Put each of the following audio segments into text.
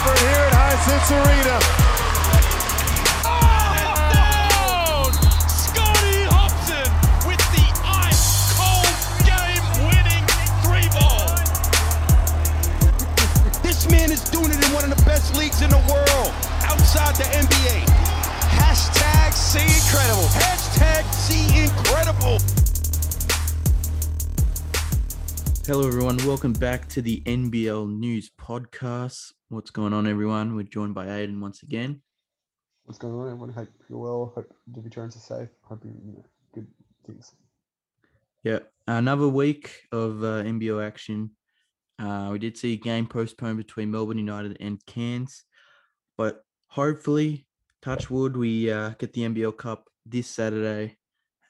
effort here at Hisense Arena. down! Scotty Hopson with the ice cold game winning three ball. This man is doing it in one of the best leagues in the world, outside the NBA. Hashtag see incredible. Hashtag see incredible. Hello, everyone. Welcome back to the NBL News Podcast. What's going on, everyone? We're joined by Aiden once again. What's going on, everyone? Hope you're well. Hope the returns are safe. Hope you, you know, good things. Yeah, another week of uh, NBL action. Uh, we did see a game postponed between Melbourne United and Cairns, but hopefully, touch wood, we uh, get the NBL Cup this Saturday,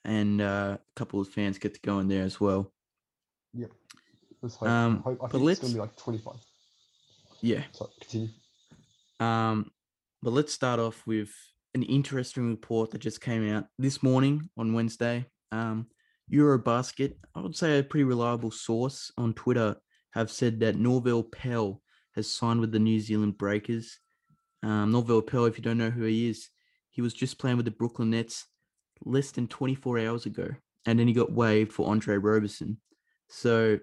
and uh, a couple of fans get to go in there as well. Yep. Let's hope. Um, hope I think it's going to be like 25. Yeah. So continue. Um, but let's start off with an interesting report that just came out this morning on Wednesday. Um, Eurobasket, I would say a pretty reliable source on Twitter, have said that Norvel Pelle has signed with the New Zealand Breakers. Um, Norvel Pelle, if you don't know who he is, he was just playing with the Brooklyn Nets less than 24 hours ago, and then he got waived for Andre Roberson. So,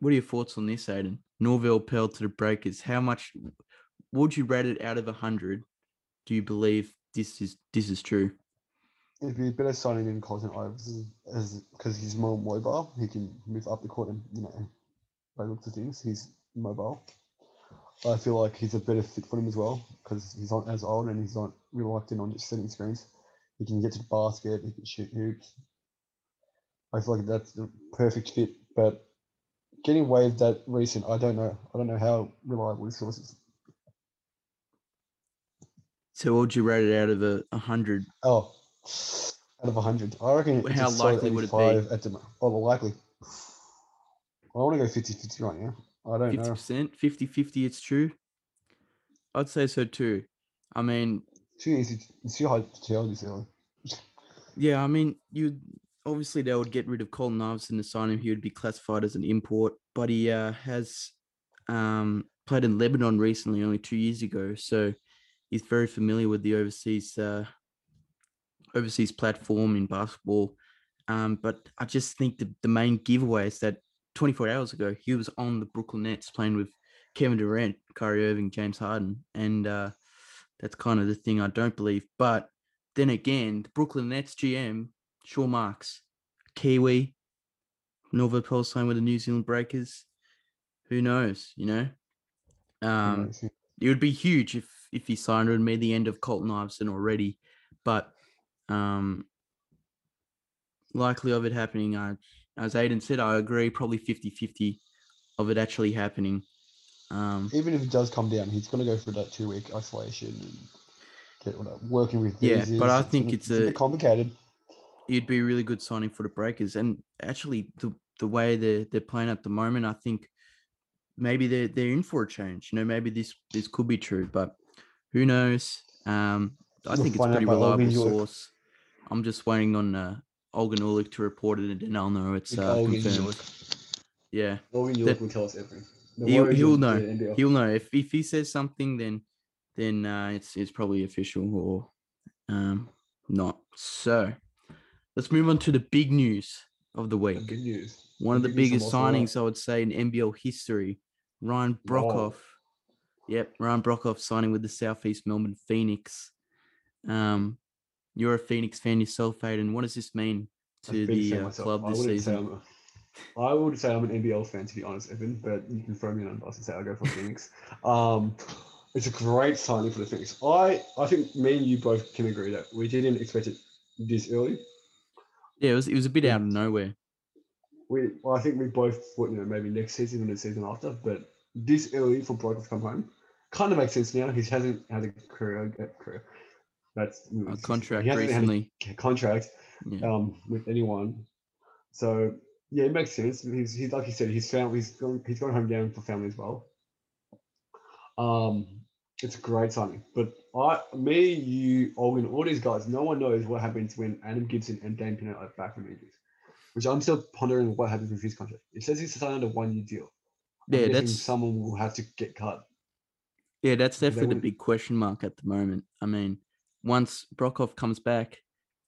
what are your thoughts on this, Aiden? Norvel Pelle to the Breakers. How much would you rate it out of hundred? Do you believe this is this is true? It'd be better signing in Colton Ives as because he's more mobile. He can move up the court and, you know, by looks of things, he's mobile. I feel like he's a better fit for him as well because he's not as old and he's not in on just setting screens. He can get to the basket, he can shoot hoops. I feel like that's the perfect fit, but getting waived that recent, I don't know. I don't know how reliable this source is. So, what would you rate it out of a hundred? Oh, out of 100. I reckon it's How a likely would it be? At the, oh, well, likely. I want to go 50 50 right now. I don't Fifty know. percent, 50-50 It's true. I'd say so too. I mean, Too easy. It's too hard to tell this early. yeah, I mean, you obviously they would get rid of Colton Iverson to sign him. He would be classified as an import, but he uh, has um, played in Lebanon recently, only two years ago. So he's very familiar with the overseas uh, overseas platform in basketball. Um, but I just think the, the main giveaway is that 24 hours ago he was on the Brooklyn Nets playing with Kevin Durant, Kyrie Irving, James Harden, and uh, that's kind of the thing I don't believe. But then again, the Brooklyn Nets GM Sean Marks, Kiwi, Norvel Pelle with the New Zealand Breakers. Who knows? You know, um, it would be huge if if he signed. It would mean the end of Colton Iverson already, but um, likely of it happening. I, as Aiden said, I agree. Probably 50-50 of it actually happening. Um, Even if it does come down, he's going to go for that two week isolation and get working with Yeah, but I think gonna- it's a, a- bit complicated. It'd be a really good signing for the Breakers. And actually, the the way they're they're playing at the moment, I think maybe they're they're in for a change. You know, maybe this this could be true, but who knows? Um, I We'll think it's pretty reliable source. I'm just waiting on uh, Olgun Uluc to report it, and then I'll know it's uh, confirmed. Yeah, Olgun That- will tell us everything. He'll, he'll know. He'll know if if he says something, then then uh, it's it's probably official or um not. So let's move on to the big news of the The week. Good news. One of the big news from biggest signings, I would say, in NBL history. Ryan Wow. Broekhoff. Yep, Ryan Broekhoff signing with the Southeast Melbourne Phoenix. Um, you're a Phoenix fan yourself, Aiden. What does this mean to the uh, club I this say season? A- I would say I'm an NBL fan to be honest, Evan, but you can throw me on the bus and say I'll go for Phoenix. Um, it's a great signing for the Phoenix. I, I think me and you both can agree that we didn't expect it this early. Yeah, it was it was a bit out of nowhere. We, well, I think we both thought, you know, maybe next season and the season after, but this early for Brock to come home kind of makes sense now. He hasn't had a career, career. That's A contract he hasn't had a contract Yeah. um, with anyone. So yeah, it makes sense. He's, he's like you said, his family, he's gone, he's gone home down for family as well. Um, it's a great signing. But I, me, you, Olin, all these guys, no one knows what happens when Adam Gibson and Dane Pineau are back from injuries. which I'm still pondering what happens with his contract. It says he's signed a one year deal. I'm Yeah, that's someone will have to get cut. yeah, that's definitely the big question mark at the moment. I mean, once Broekhoff comes back,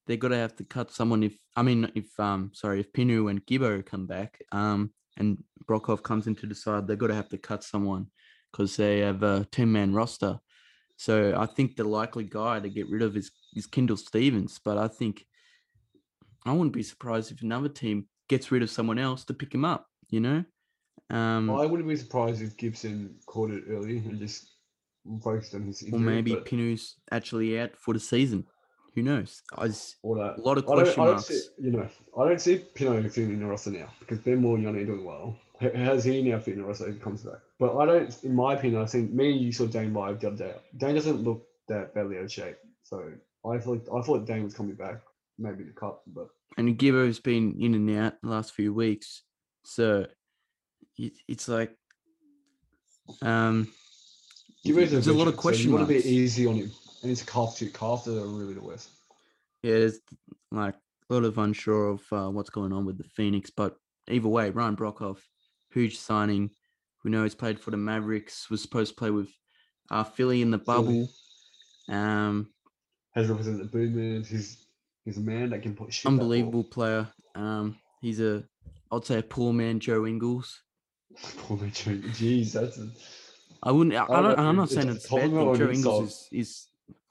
they're gonna have to cut someone. If I mean, if um, sorry, if Pineau and Gibbo come back, um, and Broekhoff comes into the side, they're gonna have to cut someone because they have a ten man roster. So I think the likely guy to get rid of is is Kendall Stephens, but I think I wouldn't be surprised if another team gets rid of someone else to pick him up. You know, um, I wouldn't be surprised if Gibson caught it early and just focused on his injury. or maybe but Pineau's actually out for the season. Who knows? I that. a lot of I don't, question I don't marks. see, you know, I don't see Pineau fitting in the roster now because Ben Moore and Yanni are doing well. H- Has he now fit in the roster if he comes back? But I don't, in my opinion, I think me and you saw Dane live the other day. Dane doesn't look that badly out of shape. So I like, I thought Dane was coming back, maybe the cup, but and Gibbo's been in and out the last few weeks, so it, it's like um, it there's a lot of question You want to be easy on him. And his calf too. Calves are really the worst. Yeah, there's like a lot of unsure of uh, what's going on with the Phoenix, but either way, Ryan Broekhoff, huge signing. We know he's played for the Mavericks. Was supposed to play with uh, Philly in the bubble. Um, Has represented the Boomers. He's he's a man that can put shit. unbelievable player. Um, he's a, I'd say a poor man, Joe Ingles. Poor Mitchell. Jeez, that's a, I wouldn't. I, don't I'm not saying a it's bad Joe Ingles is, is,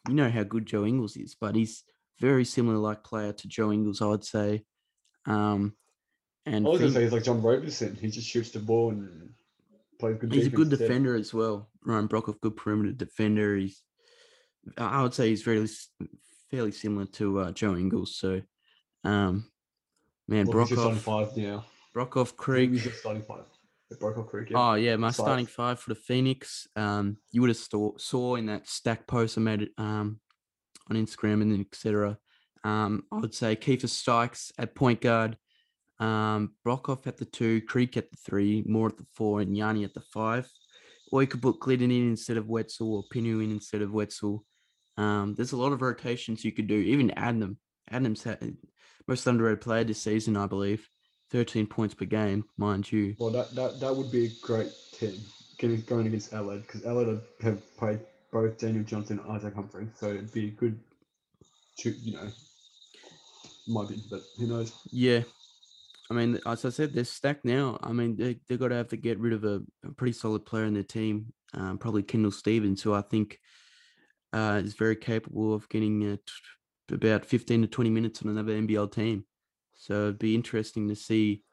you know how good Joe Ingles is, but he's very similar like player to Joe Ingles, I would say. Um, and I was gonna say he's like John Roberson. He just shoots the ball and plays good. he's a good defender as well. Ryan Broekhoff, good perimeter defender. He's, I would say he's very s- fairly similar to uh, Joe Ingles. So, um, man, just starting five now. Broekhoff Creek. He's starting five. Broekhoff Creek. Yeah. Oh yeah, my Five. starting five for the Phoenix. Um, you would have saw, saw in that stack post I made it um on Instagram and etc. Um, I would say Keifer Sykes at point guard, um, Broekhoff at the two, Creek at the three, Moore at the four, and Yanni at the five. Or you could put Gliddon in instead of Wetzell or Pineau in instead of Wetzell. Um, there's a lot of rotations you could do. Even Adnam. Adnam's had most underrated player this season, I believe. 13 points per game, mind you. Well, that, that that would be a great team getting going against Adelaide because Adelaide have played both Daniel Johnson and Isaac Humphries, so it'd be a good, you know, might be, but who knows? Yeah. I mean, as I said, they're stacked now. I mean, they, they're going to have to get rid of a, a pretty solid player in their team, um, probably Kendall Stephens, who I think uh, is very capable of getting uh, t- about 15 to 20 minutes on another NBL team. So it'd be interesting to see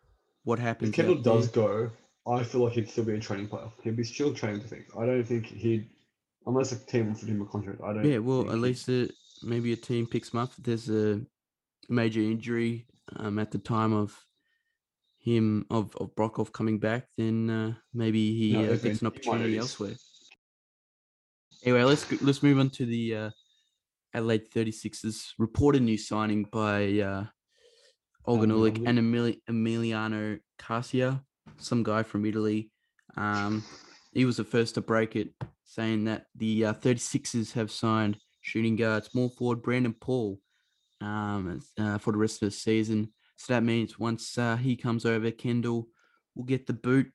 what happens. If Kendall there. does go, I feel like he'd still be a training player. He'd be still training I think. I don't think he'd, unless a team offered him a contract. I don't. Yeah, well, at least uh, maybe a team picks him up. There's a major injury um, at the time of him of, of Broekhoff coming back, then uh, maybe he No, uh, gets an opportunity elsewhere. Anyway, let's let's move on to the uh, Adelaide 36ers reported new signing by uh, Ulick Ulick. and Emili- Emiliano Carchia, some guy from Italy. Um, he was the first to break it, saying that the uh, 36ers have signed shooting guard small forward Brandon Paul um, uh, for the rest of the season. So that means once uh, he comes over, Kendall will get the boot.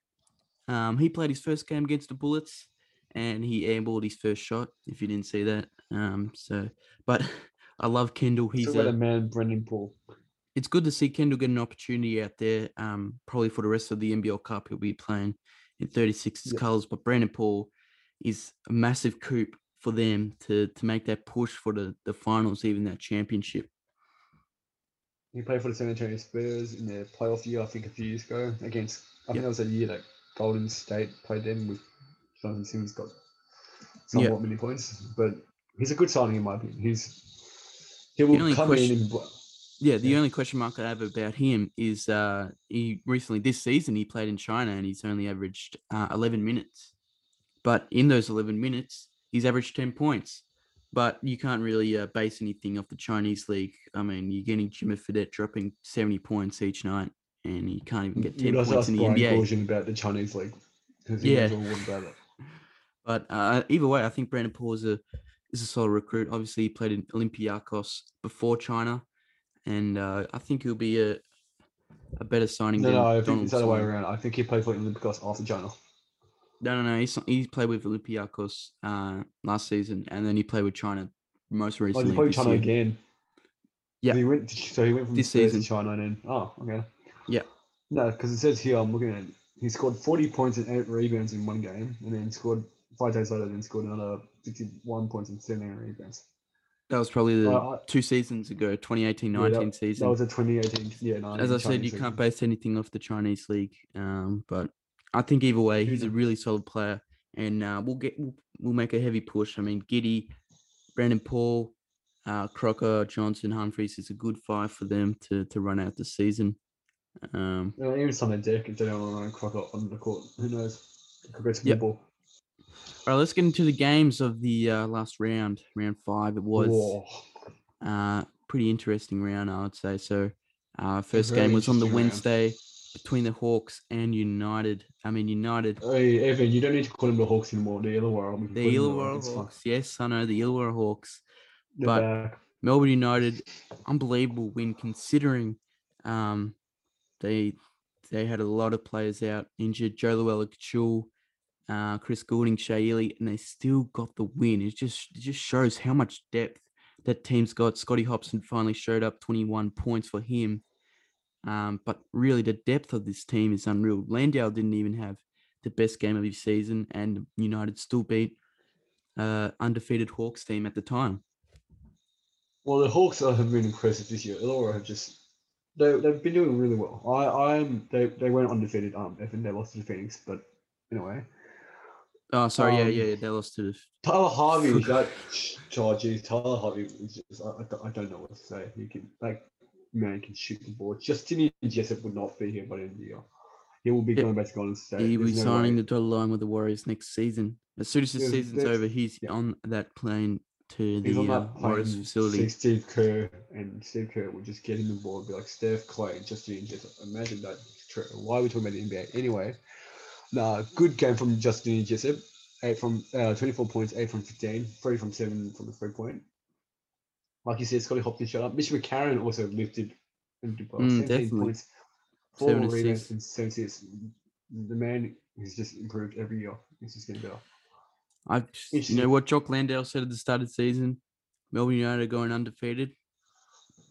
Um, he played his first game against the Bullets, and he airballed his first shot. If you didn't see that, um, so but I love Kendall. He's a, a man, Brendan Paul. it's good to see Kendall get an opportunity out there. Um, probably for the rest of the NBL Cup, he'll be playing in 36 Yeah. colours. But Brandon Paul is a massive coup for them to to make that push for the the finals, even that championship. He played for the San Antonio Spurs in their playoff year, I think, a few years ago against. I think that was a year that Golden State played them with Jonathan Simmons got somewhat many points, but he's a good signing in my opinion. He's he will come question- in and Yeah, the Yeah. only question mark I have about him is uh, he recently this season he played in China and he's only averaged uh, 11 minutes, but in those 11 minutes he's averaged 10 points. But you can't really uh, base anything off the Chinese league. I mean, you're getting Jimmer Fredette dropping 70 points each night, and you can't even get 10 points in the Brian NBA. About the Chinese league Yeah. But uh, either way, I think Brandon Paul is a is a solid recruit. Obviously, he played in Olympiacos before China, and uh, I think he'll be a a better signing No, than no, I think it's the other way around. I think he played for Olympiacos after China. No, no, no. He, he played with Olympiacos uh, last season, and then he played with China most Oh, recently. he played China year. again. Yeah. He went. To, so he went from This season. to China and then. Oh, okay. Yeah. No, because it says here I'm looking at. it, He scored 40 points and eight rebounds in one game, and then scored five days later. Then scored another 51 points and 17 rebounds. That was probably the Uh, two seasons ago, 2018 Yeah, 19 that, season. That was a 2018. Yeah, 19 As I said, you season. can't base anything off the Chinese league. Um, but I think either way, he's a really solid player, and uh, we'll get we'll, we'll make a heavy push. I mean, Giddey, Brandon Paul, uh, Crocker, Johnson, Humphries is a good five for them to to run out the season. Um, You know, even some of Dick, if they don't want to run Crocker on the court, who knows? Could go to Yep. the ball. all right, let's get into the games of the uh, last round, round five. It was. Uh, pretty interesting round, I would say. So, uh, first game was on the Wednesday. round. Between the Hawks and United. I mean, United, Hey, Evan, you don't need to call them the Hawks anymore. The Illawarra. the Illawarra. Hawks. Yes, I know the Illawarra Hawks. They're but- back. Melbourne United, unbelievable win considering um, they they had a lot of players out injured. Jo Lual-Acuil, uh, Chris Goulding, Shea Ili, and they still got the win. It just it just shows how much depth that team's got. Scotty Hopson finally showed up 21 points for him. Um, but really, the depth of this team is unreal. Landale didn't even have the best game of his season, and United still beat uh, undefeated Hawks team at the time. Well, the Hawks have been impressive this year. Illawarra have just they they've been doing really well. I I'm they they went undefeated. Um, Evan they lost to the Phoenix, but anyway, Oh, sorry. yeah, Um, yeah, they lost to the. Tyler Harvey. that oh geez, Tyler Harvey. Just, I, I don't- I don't know what to say. He can like man can shoot the ball. Justinian Jessup would not be here by the end of the year. He will be Yep. going back to Golden State. He will be no signing way. the dotted line with the Warriors next season. As soon as the There's- season's over, he's yeah. on that plane to He's the uh, Warriors facility. Steve Kerr and Steve Kerr would just get him the ball and be like Steph, Clay, and Justinian Jessup. Imagine that. Why are we talking about the NBA? Anyway, nah, good game from Justinian Jessup. Eight from uh, 24 points, eight from 15, three from seven from the three point. Like you said, Scotty Hopson shut up. Mitch McCarron also lifted did. Mm, 17 definitely. points, four Seven rebounds, and seven assists. The man has just improved every year. He's just getting better. I, you know what Jock Landale said at the start of the season. Melbourne United are going undefeated.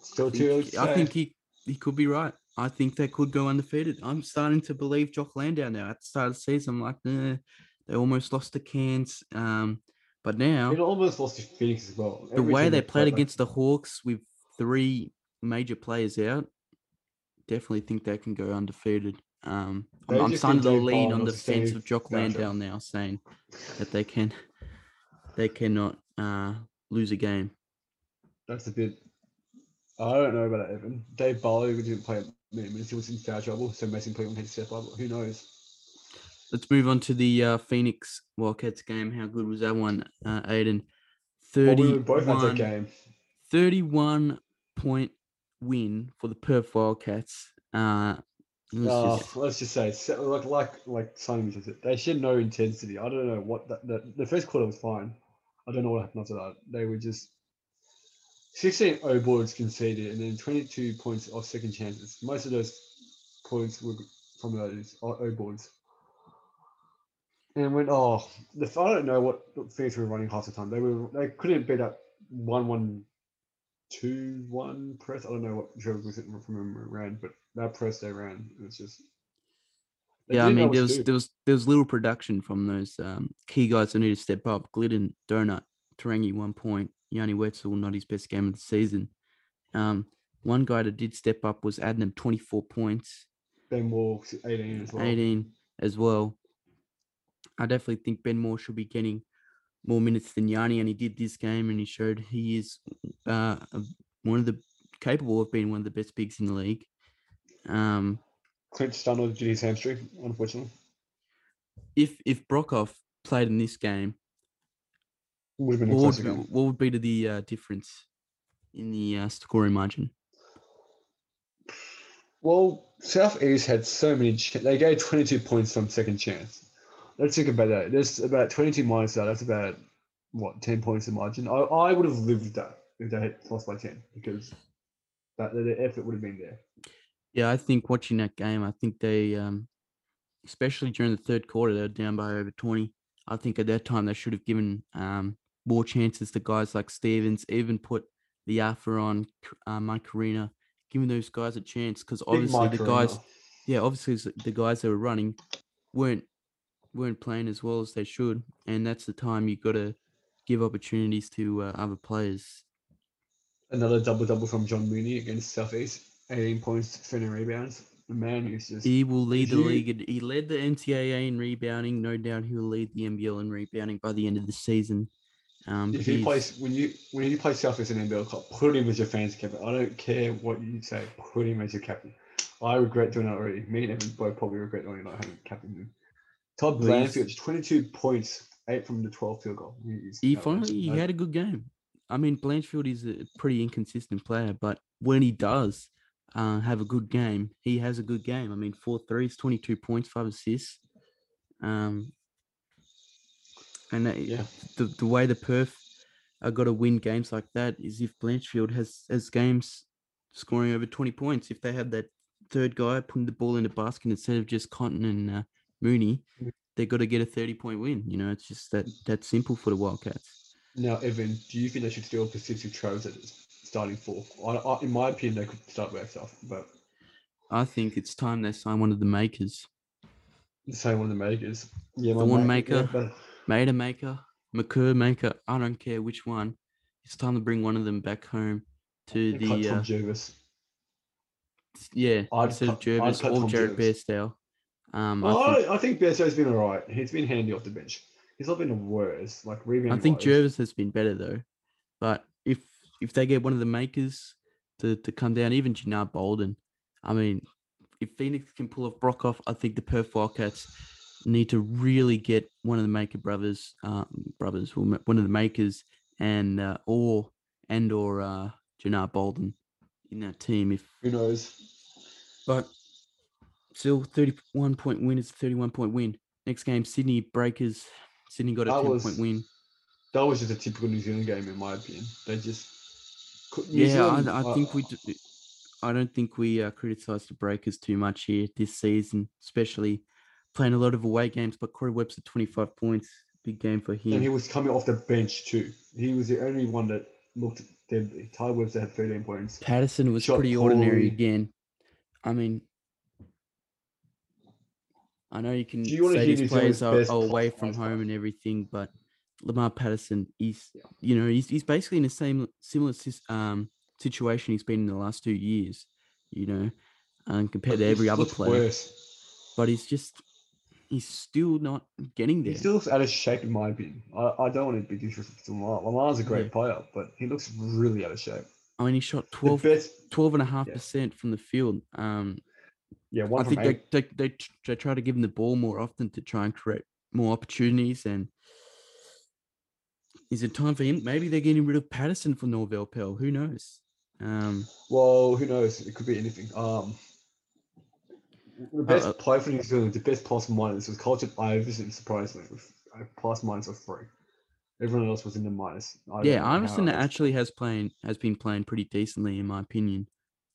Still I too early think, to I think he he could be right. I think they could go undefeated. I'm starting to believe Jock Landale now. At the start of the season, I'm like, nah, they almost lost to Cairns. Um, but now It almost lost to Phoenix as well. the way they played against the Hawks with three major players out, definitely think they can go undefeated. Um, I'm, I'm just starting need to lean on the fence of Jock. Landale now, saying that they can, they cannot uh, lose a game. That's a bit. I don't know about that, Evan. Dave Barlow didn't play many minutes. He was in foul trouble, so Mason Cleveland had to step up. Who knows? Let's move on to the uh, Phoenix Wildcats game. How good was that one, uh, Aiden? Well, we both had that 31, game. 31 point win for the Perth Wildcats. Uh, Uh, just- let's just say, like like like Simon said, they showed no intensity. I don't know what that, that the first quarter was fine. I don't know what happened after that. They were just 16 O boards conceded, and then 22 points off second chances. Most of those points were from those O boards. And went oh, the I don't know what Phoenix were running half the time. They were they couldn't beat that one one two one press. I don't know what Trevor was from ran, but that press they ran it was just. yeah, I mean there was there was there was little production from those um, key guys that need to step up. Gliddon, Donut, Te Rangi, one point. Yanni Wetzell, not his best game of the season. Um, one guy that did step up was Adnam, twenty four points. Ben Moore eighteen as well. 18 as well. I definitely think Ben Moore should be getting more minutes than Yanni, and he did this game, and he showed he is uh, one of the capable of being one of the best bigs in the league. Um, Clint Steindl did his hamstring, unfortunately. if if Broekhoff played in this game, Would have been what would, be, game. what would be to the uh, difference in the uh, scoring margin? Well, Southeast had so many. Ch- they gave 22 points from second chance. Let's think about that. There's about 22 minus that. That's about what 10 points in margin. I, I would have lived that if they had lost by 10 because that the effort would have been there. Yeah, I think watching that game, I think they, um, especially during the third quarter, they're down by over 20. I think at that time they should have given um, more chances to guys like Stephens, even put the Alpha on uh, Mike Karina, giving those guys a chance because obviously the guys, yeah, obviously the guys that were running weren't weren't playing as well as they should, and that's the time you got to give opportunities to uh, other players. Another double double from John Mooney against Southeast. 18 points, 13 rebounds. The man is just. He will lead the you- league. He led the NCAA in rebounding. No doubt he will lead the NBL in rebounding by the end of the season. Um, If he he's- plays when you when you play Southeast in NBL Cup, put him as your fans captain. I don't care what you say. Put him as your captain. I regret doing that already. Me and Evan both probably regret doing not having captain him. Todd Blanchfield, 22 points, eight from the 12 field goal. He's he finally he had a good game. I mean, Blanchfield is a pretty inconsistent player, but when he does uh, have a good game, he has a good game. I mean, four threes, 22 points, five assists. Um, and that, Yeah. the, the way the Perth are got to win games like that is if Blanchfield has has games scoring over 20 points. If they have that third guy putting the ball in the basket instead of just Cotton and uh, Mooney, Mm. they got to get a 30 point win. You know, it's just that that simple for the Wildcats. Now, Evan, do you think they should still persist with Travis as starting four? I, I, in my opinion, they could start with stuff, but I think it's time they sign one of the makers. the same one of the makers. Yeah, The one mate- yeah, maker. but- Matur Maker, Makur Maker. I don't care which one. It's time to bring one of them back home to the Tom uh, Jervis. yeah I'd instead of cut- I'd Jervis or Jared Jervis. Bairstow. Um, I I, think I think Bearsto's been all right. He's been handy off the bench. He's not been the worst. Like rebound. I think wise. Jervis has been better though. But if if they get one of the makers to, to come down, even Jonah Bolden, I mean, if Phoenix can pull off Broekhoff, I think the Perth Wildcats need to really get one of the Maker brothers, um, brothers, one of the makers, and uh, or and or uh, Jonah Bolden in that team. If Who knows? but still, thirty-one point win is a thirty-one point win. Next game, Sydney Breakers. Sydney got a That ten was- point win. That was just a typical New Zealand game, in my opinion. They just. New Yeah, Zealand, I, I uh, think we. I don't think we uh, criticise the Breakers too much here this season, especially playing a lot of away games. But Corey Webster, twenty-five points, big game for him. And he was coming off the bench too. He was the only one that looked deadly. Ty Webster had 13 points. Patterson was shot pretty ordinary again. I mean, I know you can you say these players are, are away from home and everything, but Lamar Patterson, he's you know he's he's basically in the same similar um situation he's been in the last two years. You know, um, compared to every other player. worse. but he's just he's still not getting there. He still looks out of shape, in my opinion. I, I don't want to be disrespectful to Lamar. Lamar's a great Yeah. player, but he looks really out of shape. I mean, he shot The 12, best, 12 and a half yeah. percent from the field. Um, yeah, I think they, eight. they, they, they try to give him the ball more often to try and create more opportunities. And is it time for him? Maybe they're getting rid of Patterson for Norvel Pelle. Who knows? Um, Well, who knows? It could be anything. Um, the best uh, player for New Zealand, the best plus minus was Colton Iverson, surprisingly, with a plus minus of three. Everyone else was in the minus. I yeah, Iverson actually has playing has been playing pretty decently in my opinion.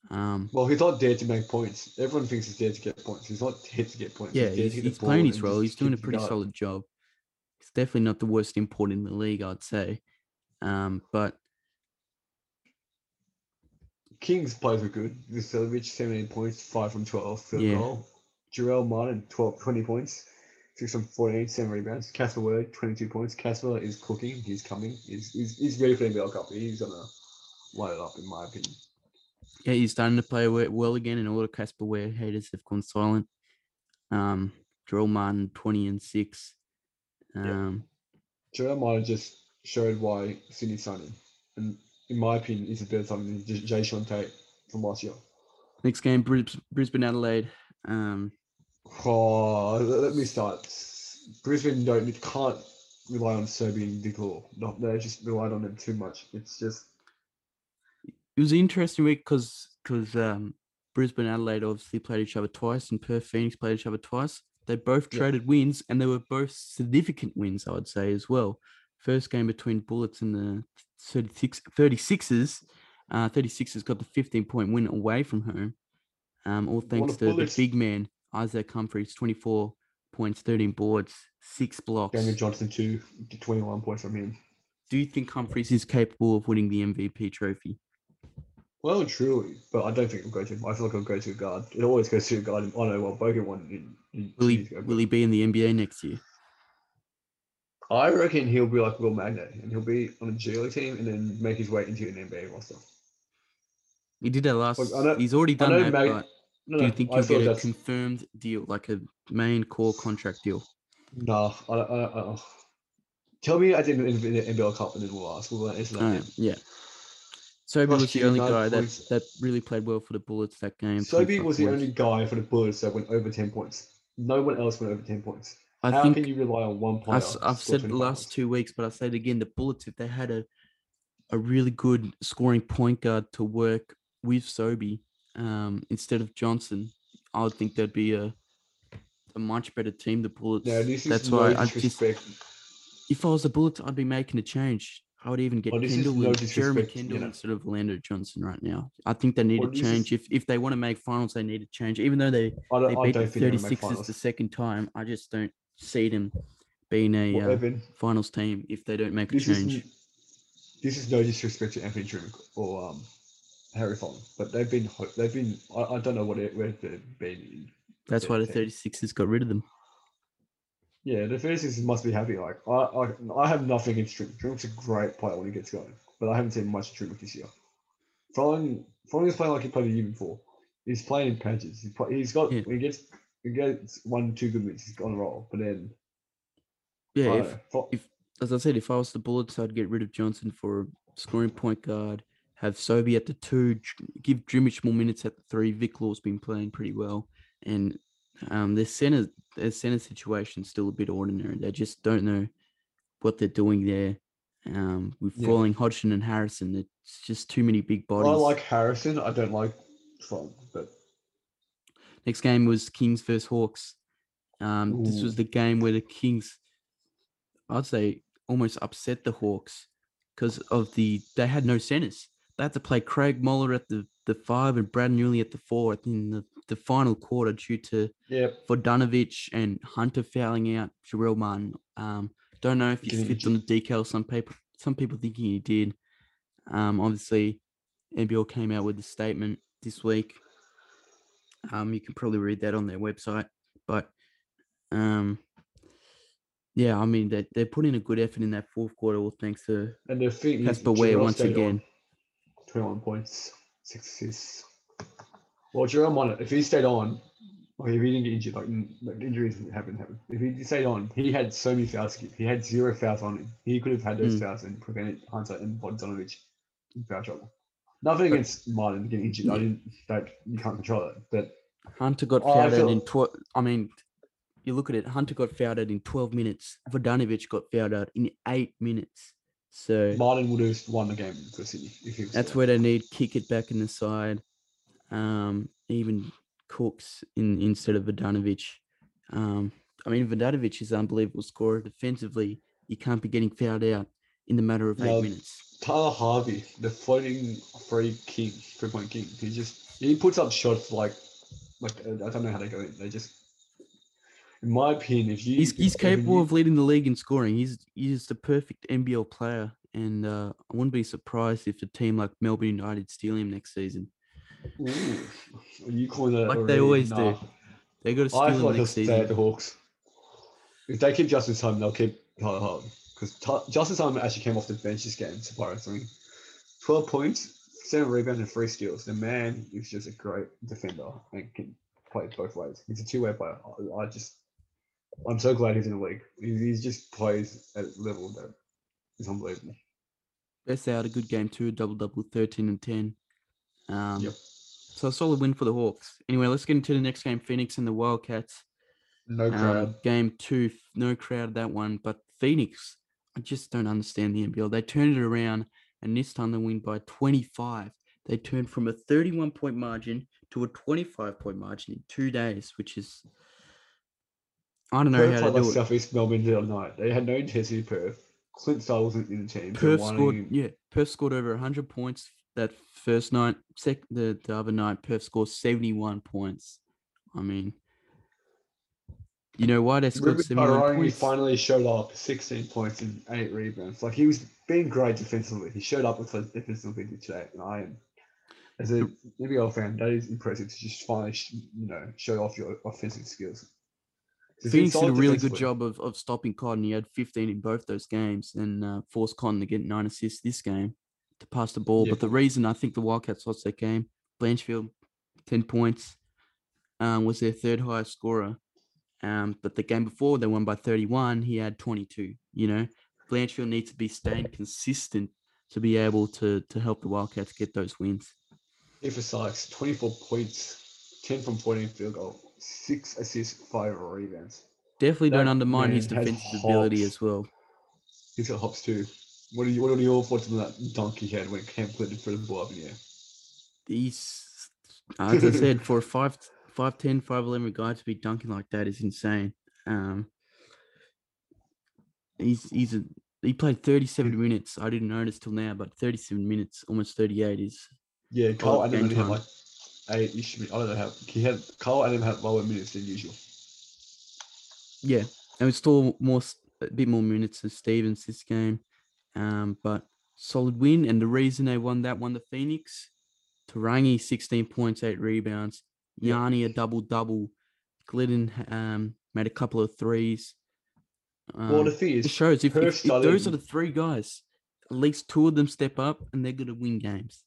Um, Well, he's not there to make points. Everyone thinks he's there to get points. He's not here to get points. yeah, there to he's, he's playing his role. He's doing a pretty solid job. He's definitely not the worst import in the league, I'd say. Um, but Kings players were good. Vasiljevic, 17 points, 5 from 12, field Yeah. goal. Jarell Martin, 12, 20 points, 6 from 14, 7 rebounds. Casper Ware, 22 points. Casper is cooking. He's coming. He's, he's, he's ready for the NBL Cup. He's going to light it up, in my opinion. Yeah, he's starting to play well again, and all the Casper Ware haters have gone silent. Um, Jarell Martin, 20 and 6. Um, Jarell Martin just showed why Sydney signed him. And in my opinion, he's a better signing than J- Jae'Sean Tate from last year. next game, Bris- Brisbane Adelaide. Um, Oh, let me start. Brisbane don't can't rely on Serbian Victor. No, they just relied on them too much. It's just it was an interesting week because because um, Brisbane Adelaide obviously played each other twice, and Perth Phoenix played each other twice. They both Yeah. traded wins, and they were both significant wins, I would say as well. First game between Bullets and the 36, 36ers. Uh, 36ers got the 15 point win away from home. Um, all thanks to the big man Isaac Humphries, 24 points, 13 boards, six blocks. Daniel Johnson too, 21 points from him. Do you think Humphries is capable of winning the MVP trophy? Well, truly, but I don't think it'll go to him. I feel like it'll go to a guard. It always goes to a guard. I know what Bogan won in, in Will he will he be in the NBA next year? I reckon he'll be like Will Magnay, and he'll be on a G League team, and then make his way into an NBA roster. He did that last. Know- he's already done that. Mag- No, do you think you'll feel get a that's confirmed deal, like a main core contract deal? No, I, I, I, I, tell me I didn't in the NBL Cup, and then we'll ask. We'll answer that. Then. yeah. Sobey was the only guy that, points. that really played well for the Bullets that game. Sobey 25 was the points. only guy for the Bullets that went over 10 points. No one else went over 10 points. I How think can you rely on one I player? s- I've said the last points? two weeks, but I say it again: the Bullets, if they had a a really good scoring point guard to work with Sobey um, instead of Johnson, I would think that'd be a a much better team. The Bullets. No, this is That's why I just if I was the Bullets, I'd be making a change. I would even get Well, Kendall no and Jeremy disrespect, you Kendall know. instead of Orlando Johnson right now. I think they need Well, to this is- change. If if they want to make finals, they need to change. Even though they they beat the don't think they're going to make 36ers the second time, I just don't see them being a Well, uh, Evan, finals team if they don't make a change. is this is no disrespect to Anthony Drmic or um, Harry Froling, but they've been they've been I, I don't know what it, where they've been. That's why the team. 36ers got rid of them. Yeah, the Phoenix must be happy. Like I, I, I have nothing against Drmic. Drmic's a great player when he gets going, but I haven't seen much of Trimmick this year. Froling, Froling is playing like he played the year before. He's playing in patches. He's, play, he's got Yeah. he gets he gets one two good minutes. He's on a roll, but then Yeah, if, Fo- if as I said, if I was the Bullets, I'd get rid of Johnson for a scoring point guard. Have Sobey at the two, give Drmic more minutes at the three. Vic Law's been playing pretty well, and um, their center, their center situation's still a bit ordinary. They just don't know what they're doing there. Um, with Yeah. Froling Hodgson and Harrison, it's just too many big bodies. I like Harrison. I don't like Froling, but Next game was Kings versus Hawks. Um, this was the game where the Kings, I'd say, almost upset the Hawks because of the they had no centers. They had to play Craig Moller at the, the five and Brad Newley at the four in the, the final quarter due to yeah, Vodanovich and Hunter fouling out Jarell Martin. Um, don't know if he slipped on the decal. Some people some people thinking he did. Um, obviously, NBL came out with a statement this week. Um, you can probably read that on their website, but um, yeah, I mean they they put in a good effort in that fourth quarter. All thanks to and the thing is, Casper Ware once stayed on. again. 21 points, six assists. Well, Jerome won it. If he stayed on, or if he didn't get injured, like, like injuries happen, happen. If he stayed on, he had so many fouls. He had zero fouls on him. He could have had those Mm. fouls and prevented Hunter and Vodanovich in foul trouble. Nothing against Martin getting injured. I didn't. That you can't control it. But Hunter got Oh, fouled out in twelve. I mean, you look at it. Hunter got fouled out in twelve minutes. Vodanovich got fouled out in eight minutes. So Martin would have won the game for Sydney if he was. That's there. where they need kick it back in the side. Um, even Cooks in instead of Vodanovich. Um, I mean Vodanovich is an unbelievable scorer defensively. You can't be getting fouled out in the matter of eight minutes. Tyler Harvey, the floating free king, three point king. He just he puts up shots like like I don't know how they go in. They just, in my opinion, if you He's he's capable you- of leading the league in scoring. He's he's just the perfect NBL player, and uh, I wouldn't be surprised if a team like Melbourne United steal him next season. Ooh, are you calling that Like they always do. They got to steal I feel like next stay at season. the Hawks. If they keep Justice Home, they'll keep Tyler Harvey because Justice Home actually came off the bench this game. Surprisingly, twelve points, seven rebounds, and three steals. The man is just a great defender and can play both ways. He's a two-way player. I, I just, I'm so glad he's in the league. He, he just plays at a level that is unbelievable. Best out a good game too, double double, 13 and 10. Um, Yep. So a solid win for the Hawks. Anyway, let's get into the next game. Phoenix and the Wildcats. No Um, crowd. game two, no crowd that one. But Phoenix, I just don't understand the NBL. They turned it around, and this time they win by 25. They turned from a 31 point margin to a 25 point margin in two days, which is I don't know Perth how to like do it. Southeast Melbourne the other night. They had no intensity. Perth. Clint Starr wasn't in the team. Perth scored, yeah, Perth scored over 100 points that first night, sec the, the other night, Perth scored 71 points. I mean, you know why they scored Reuben 71 Te Rangi points? finally showed up 16 points and eight rebounds. Like he was being great defensively. He showed up with a defensive ability today, and I am as a NBL fan, that is impressive to just finally, sh- you know, show off your offensive skills. Phoenix did a really good job of, of stopping Cotton. He had 15 in both those games and uh, forced Cotton to get nine assists this game to pass the ball. Yeah. But the reason I think the Wildcats lost that game, Blanchfield, 10 points, um, was their third highest scorer. Um, but the game before they won by 31, he had 22. You know, Blanchfield needs to be staying consistent to be able to to help the Wildcats get those wins. Keifer Sykes, 24 points, 10 from 14 field goal, six assists, five rebounds. Definitely don't undermine his defensive ability as well. He's got hops too. What are you? What are your thoughts on that donkey head when Cam Clinton threw the ball up in the air? He's as I said, for a five five ten, five eleven guy to be dunking like that is insane. Um he's he's a he played 37 minutes. I didn't notice till now, but 37 minutes, almost 38 is Yeah, Kyle Adnam only had like eight. I don't know how he had. Kyle Adnam had lower minutes than usual. yeah. And it's still more a bit more minutes than Stephens this game. Um, but solid win. And the reason they won that one, the Phoenix, Te Rangi 16 points, eight rebounds. Yanni a double double. Gliddon um made a couple of threes. well, the Um, thing it is, shows if, if, if those are the three guys, at least two of them step up and they're gonna win games.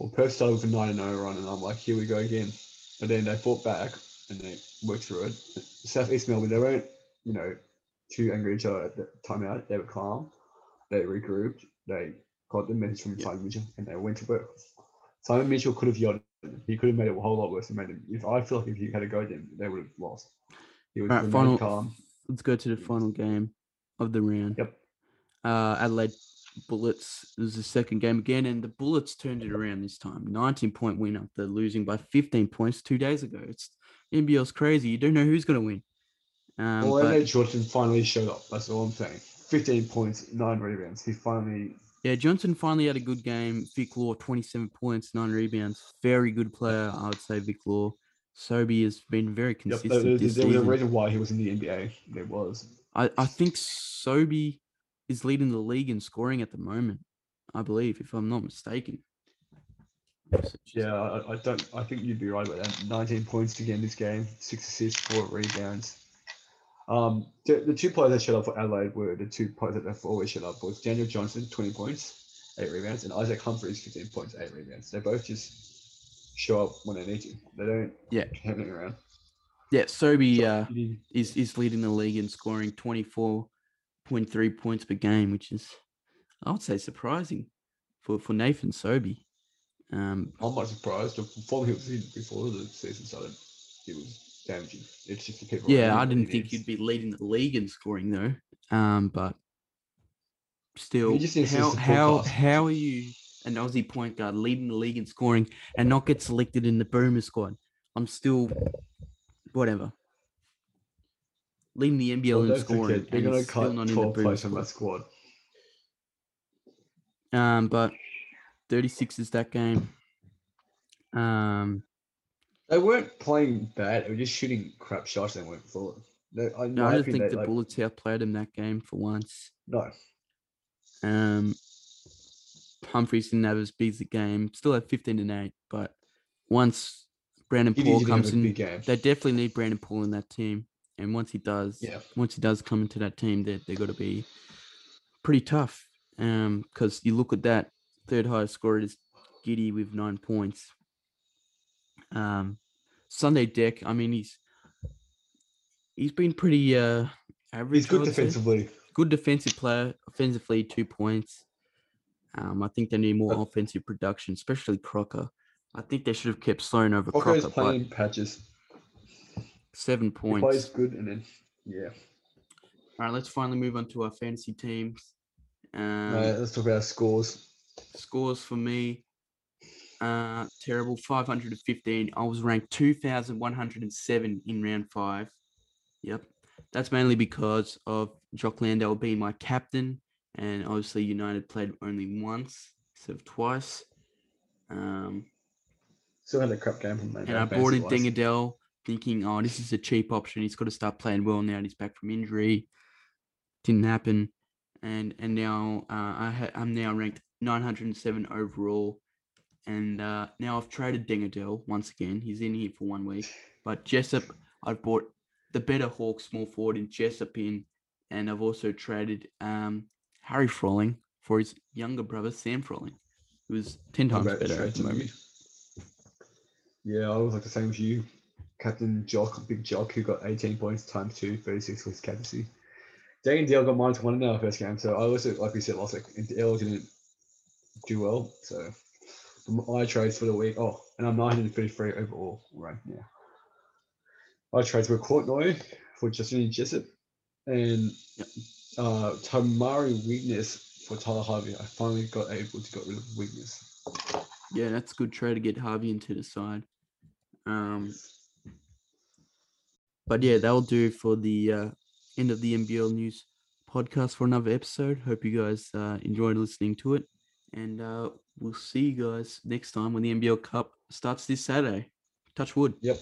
well, Perth started with a nine and zero run, and I'm like, here we go again. But then they fought back and they worked through it. South East Melbourne, they weren't, you know, too angry at each other at the timeout. They were calm. They regrouped. They got the message from Yeah. Simon Mitchell, and they went to work. Simon Mitchell could have yelled. He could have made it a whole lot worse and made them. If I feel like if he had a go at them, they would have lost. He was Alright, remained final- calm. Let's go to the final game of the round. Yep. Uh, Adelaide Bullets it was the second game again, and the Bullets turned it around this time. 19 point win after losing by 15 points two days ago. It's NBL's crazy. You don't know who's going to win. Um, well, but- Jordan finally showed up. That's all I'm saying. 15 points, nine rebounds. He finally. Yeah, Johnson finally had a good game. Vic Law, 27 points, nine rebounds. Very good player, I would say, Vic Law. Sobey has been very Yep, consistent there, there- this there was a reason why he was in the NBA. There was. I, I think Sobey is leading the league in scoring at the moment, I believe, if I'm not mistaken. Yeah, I, I don't. I think you'd be right about that. 19 points again this game, six assists, four rebounds. Um, the, the two players that shut up for Adelaide were the two players that have always shut up was Daniel Johnson, 20 points, eight rebounds, and Isaac Humphries, 15 points, eight rebounds. They both just show up when they need to. They don't Yeah. hang around. Yeah, Sobey uh, is, is leading the league in scoring 24.3 points per game, which is, I would say, surprising for, for Nathan Sobey. Um, I'm not surprised. The form he was before the season started, he was damaging. It's just the people. Yeah, I didn't think you'd be leading the league in scoring though. Um, but still, how how how are you an Aussie point guard leading the league in scoring and not get selected in the Boomer squad? I'm still whatever. Leading the NBL Well, in scoring they're and going to still cut not in the 12 Boomer players from that squad. Um, but 36 is that game. Um, They weren't playing bad. They were just shooting crap shots. They weren't I, no, I don't think the Bullets outplayed him that game for once. No, Um, Humphries didn't have as big a game. Still had 15 and 8, but once Brandon he Paul comes in, they definitely need Brandon Paul in that team. And once he does, Yeah. once he does come into that team, they're, they're going to be pretty tough. Um, because you look at that third highest scorer is Giddey with nine points. Um, Sunday Dech, I mean, he's he's been pretty uh average. He's good defensively. good defensive player. Offensively, two points. Um, I think they need more Uh, offensive production, especially Crocker. I think they should have kept Sloan over Crocker Crocker, playing but patches. seven He plays points. good, and then yeah. All right, let's finally move on to our fantasy teams. Um, let's talk about scores. scores for me. Uh, terrible, 515. I was ranked 2,107 in round five. Yep. That's mainly because of Jock Landale being my captain. And obviously, United played only once instead of twice. Um, Still had a crap game from and I brought in Dingadell thinking, oh, this is a cheap option. He's got to start playing well now. And he's back from injury. Didn't happen. And and now uh, I ha- I'm now ranked 907 overall. And uh, now I've traded Dingadell once again. He's in here for one week. But Jessup, I've bought the better Hawk small forward in Jessup in. And I've also traded um, Harry Froling for his younger brother, Sam Froling, who's 10 times better at the moment. Yeah, I was like the same as you. Captain Jock, Big Jock, who got 18 points times two, 36 was captaincy. Day and Dale got minus one in our first game, so I also, like we said last week, Dale didn't do well. So my trades for the week, oh, and I'm 933 overall right now. My trades were Courtney for Justinian Jessup and uh, Tamuri Wigness for Tyler Harvey. I finally got able to get rid of Wigness. Yeah, that's a good trade to get Harvey into the side. Um, but yeah, that'll do for the uh, end of the NBL news podcast for another episode. Hope you guys uh, enjoyed listening to it, and uh, we'll see you guys next time when the NBL Cup starts this Saturday. Touch wood. Yep.